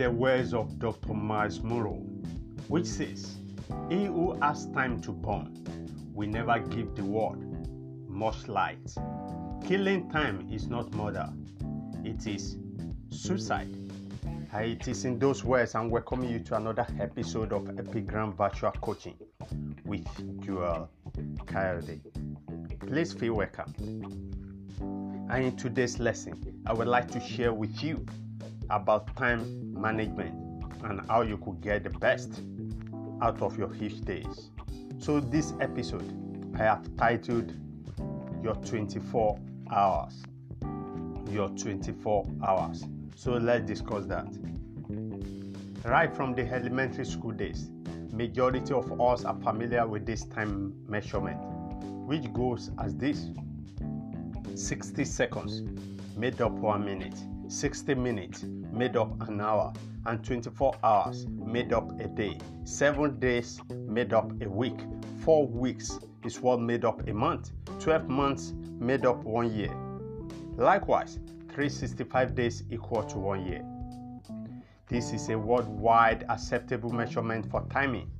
the words of Dr. Myles Munroe, which says, He who has time to burn will never give the world much light. Killing time is not murder, it is suicide. Hi, It is in those words I'm welcoming you to another episode of Epigram Virtual Coaching with Joel Kayode. Please feel welcome. And in today's lesson, I would like to share with you about time management and how you could get the best out of your each days. So this episode I have titled Your 24 Hours. Your 24 Hours. So let's discuss that. Right from the elementary school days, majority of us are familiar with this time measurement, which goes as this 60 seconds made up one minute, 60 minutes made up an hour, and 24 hours made up a day, 7 days made up a week, 4 weeks is what made up a month, 12 months made up one year. Likewise, 365 days equal to one year. This is a worldwide acceptable measurement for timing.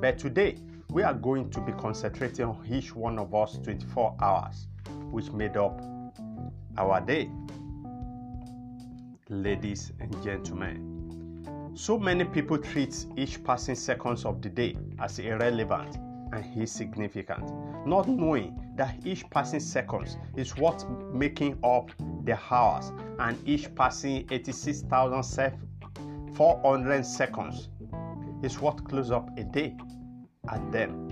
But today, we are going to be concentrating on each one of us 24 hours, which made up our day. Ladies and gentlemen, so many people treat each passing seconds of the day as irrelevant and insignificant, not knowing that each passing seconds is what making up the hours and each passing 86,400 seconds is what close up a day at them.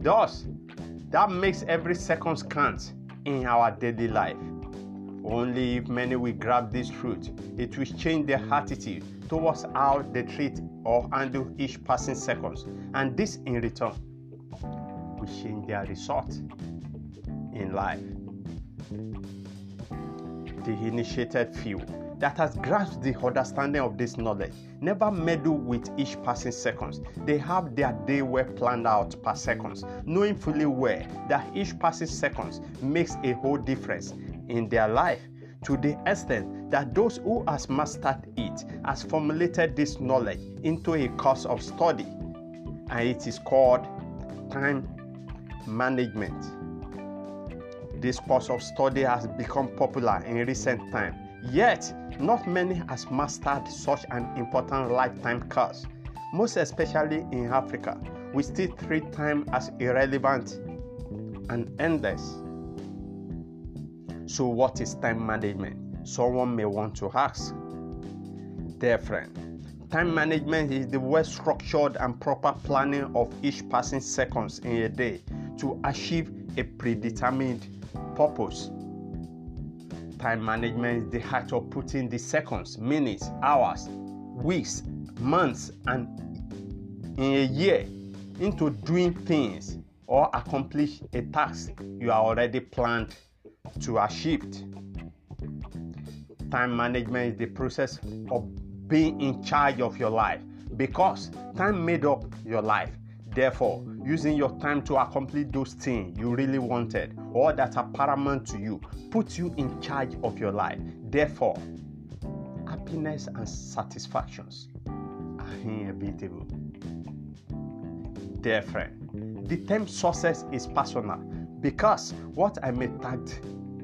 Thus, that makes every second count in our daily life. Only if many will grab this truth, it will change their attitude towards how they treat or handle each passing seconds, and this in return will change their result in life. The initiated few that has grasped the understanding of this knowledge never meddle with each passing seconds. They have their day well planned out per seconds, knowing fully well that each passing seconds makes a whole difference in their life to the extent that those who has mastered it has formulated this knowledge into a course of study and it is called time management. This course of study has become popular in recent time, yet not many has mastered such an important lifetime course. Most especially in Africa, we still treat time as irrelevant and endless. So, what is time management? Someone may want to ask. Dear friend, time management is the well structured and proper planning of each passing seconds in a day to achieve a predetermined purpose. Time management is the art of putting the seconds, minutes, hours, weeks, months, and in a year into doing things or accomplish a task you are already planned to achieve. Time management is the process of being in charge of your life because time made up your life. Therefore, using your time to accomplish those things you really wanted or that are paramount to you puts you in charge of your life. Therefore, happiness and satisfactions are inevitable. Dear friend, the term success is personal because what I may tag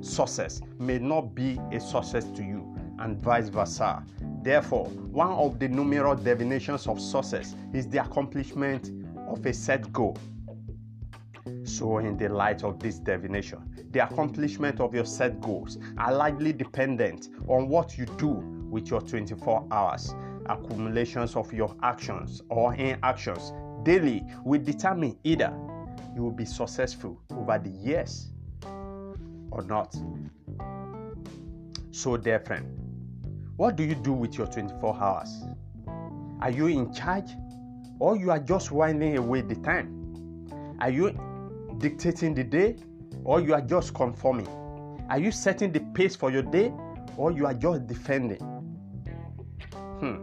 success may not be a success to you, and vice versa. Therefore, one of the numerous definitions of success is the accomplishment of a set goal. So, in the light of this definition, the accomplishment of your set goals are likely dependent on what you do with your 24 hours. Accumulations of your actions or inactions daily will determine either you will be successful over the years or not. So, dear friend, what do you do with your 24 hours? Are you in charge or you are just winding away the time? Are you dictating the day or you are just conforming? Are you setting the pace for your day or you are just defending? Hmm.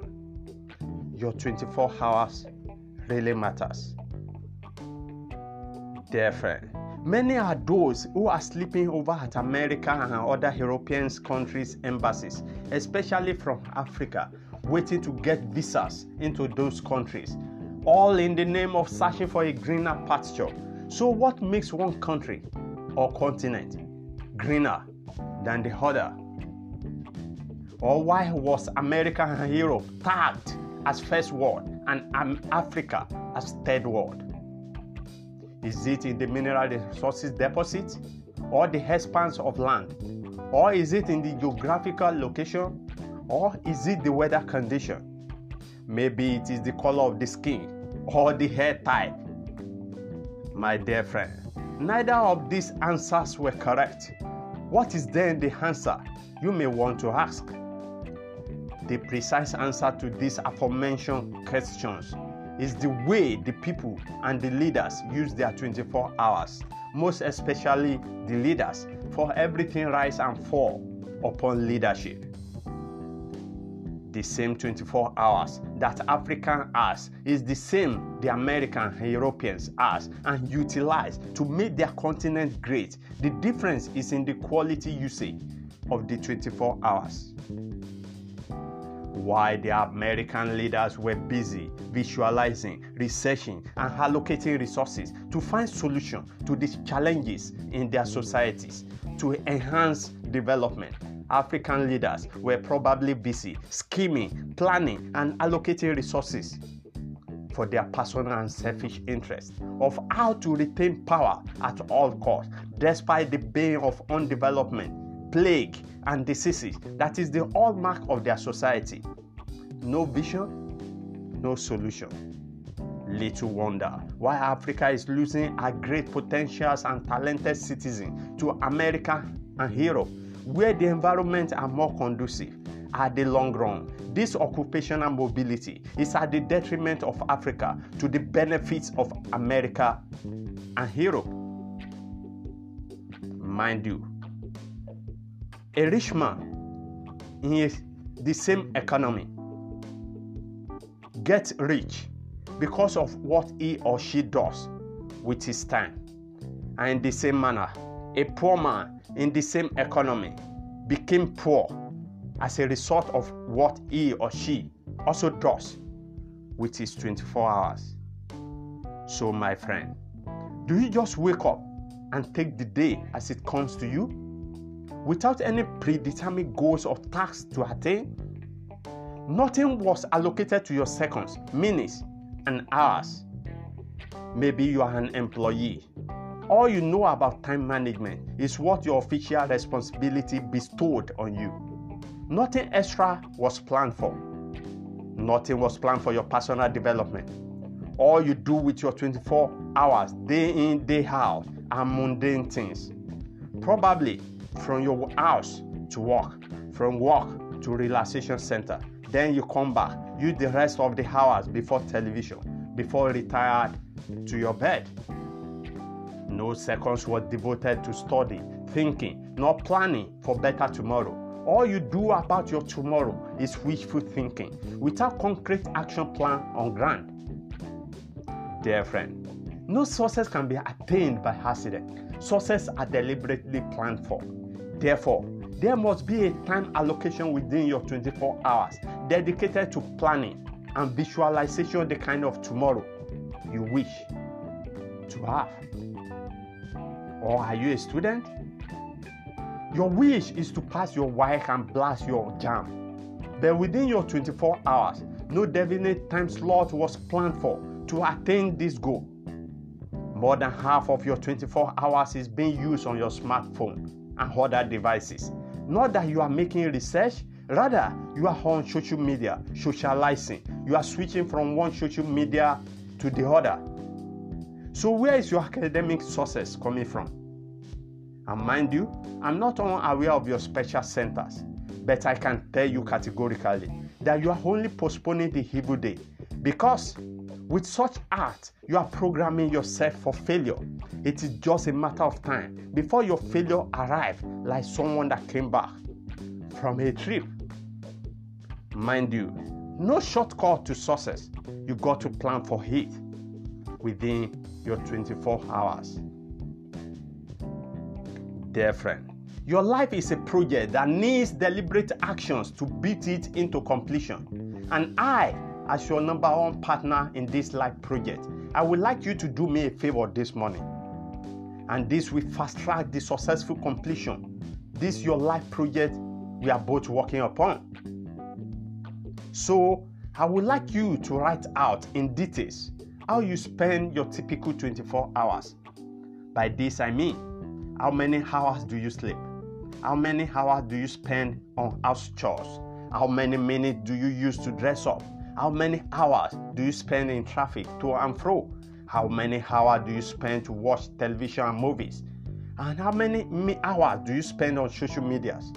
Your 24 hours really matters. Dear friend, many are those who are sleeping over at America and other European countries' embassies, especially from Africa, waiting to get visas into those countries, all in the name of searching for a greener pasture. So, what makes one country or continent greener than the other? Or why was America and Europe tagged as first world and Africa as third world? Is it in the mineral resources deposit or the expanse of land? Or is it in the geographical location? Or is it the weather condition? Maybe it is the color of the skin or the hair type. My dear friend, neither of these answers were correct. What is then the answer you may want to ask? The precise answer to these aforementioned questions is the way the people and the leaders use their 24 hours, most especially the leaders, for everything rise and fall upon leadership. The same 24 hours that African has is the same the American and Europeans has and utilize to make their continent great. The difference is in the quality usage of the 24 hours why the American leaders were busy visualizing, researching, and allocating resources to find solutions to these challenges in their societies to enhance development. African leaders were probably busy scheming, planning, and allocating resources for their personal and selfish interests of how to retain power at all costs, despite the bane of undevelopment plague, and diseases that is the hallmark of their society. No vision, no solution. Little wonder why Africa is losing her great potentials and talented citizens to America and Europe, where the environment are more conducive. At the long run, this occupational mobility is at the detriment of Africa to the benefits of America and Europe. Mind you, a rich man in the same economy gets rich because of what he or she does with his time. And in the same manner, a poor man in the same economy became poor as a result of what he or she also does with his 24 hours. So, my friend, do you just wake up and take the day as it comes to you? without any predetermined goals or tasks to attain. Nothing was allocated to your seconds, minutes, and hours. Maybe you are an employee. All you know about time management is what your official responsibility bestowed on you. Nothing extra was planned for. Nothing was planned for your personal development. All you do with your 24 hours, day in, day out, are mundane things. Probably from your house to work, from work to relaxation center. Then you come back, use the rest of the hours before television, before retired to your bed. No seconds were devoted to study, thinking, nor planning for better tomorrow. All you do about your tomorrow is wishful thinking without concrete action plan on ground. Dear friend, no success can be attained by accident. Success are deliberately planned for. Therefore, there must be a time allocation within your 24 hours dedicated to planning and visualization of the kind of tomorrow you wish to have. Or are you a student? Your wish is to pass your WAEC and blast your JAMB. But within your 24 hours, no definite time slot was planned for to attain this goal. More than half of your 24 hours is being used on your smartphone and other devices. Not that you are making research, rather, you are on social media, socializing. You are switching from one social media to the other. So, where is your academic success coming from? And mind you, I'm not unaware of your special centers, but I can tell you categorically that you are only postponing the evil day because with such art, you are programming yourself for failure. It is just a matter of time before your failure arrives, like someone that came back from a trip. Mind you, no shortcut to success. You got to plan for it within your 24 hours. Dear friend, your life is a project that needs deliberate actions to beat it into completion. And I, as your number one partner in this life project, I would like you to do me a favor this morning. And this will fast track the successful completion. This your life project we are both working upon. So, I would like you to write out in details how you spend your typical 24 hours. By this I mean, how many hours do you sleep? How many hours do you spend on house chores? How many minutes do you use to dress up? How many hours do you spend in traffic to and fro? How many hours do you spend to watch television and movies? And how many hours do you spend on social medias?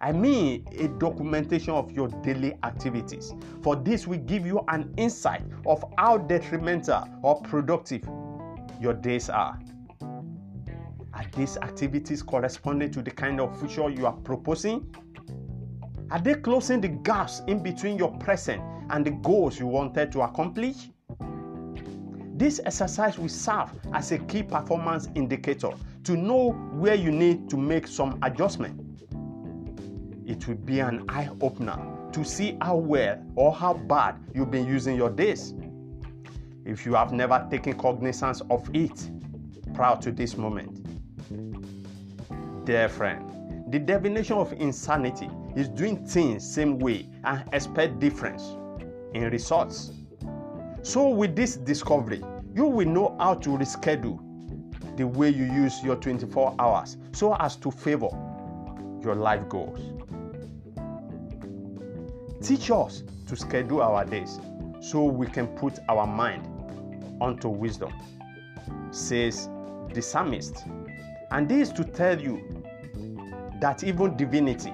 I mean a documentation of your daily activities. For this we give you an insight of how detrimental or productive your days are. Are these activities corresponding to the kind of future you are proposing? Are they closing the gaps in between your present and the goals you wanted to accomplish? This exercise will serve as a key performance indicator to know where you need to make some adjustment it will be an eye opener to see how well or how bad you've been using your days. If you have never taken cognizance of it prior to this moment, dear friend, the definition of insanity is doing things same way and expect difference in results. So with this discovery, you will know how to reschedule the way you use your 24 hours so as to favor your life goals. Teach us to schedule our days so we can put our mind onto wisdom, says the psalmist. And this to tell you that even divinity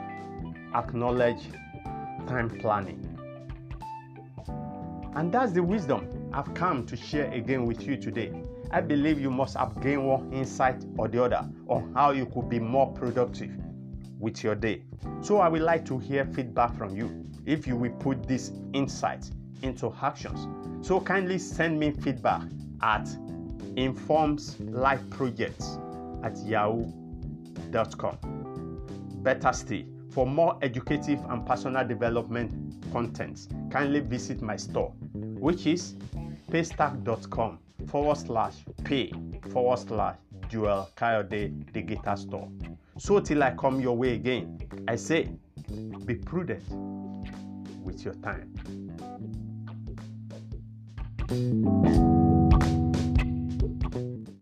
acknowledge time planning. And that's the wisdom I've come to share again with you today. I believe you must have gained one insight or the other on how you could be more productive with your day. So I would like to hear feedback from you if you will put this insight into actions. So kindly send me feedback at informslifeprojects at yahoo.com. Better still, for more educative and personal development contents, kindly visit my store, which is paystack.com forward slash pay forward slash Joel Kayode, guitar store. So till I come your way again, I say, be prudent with your time.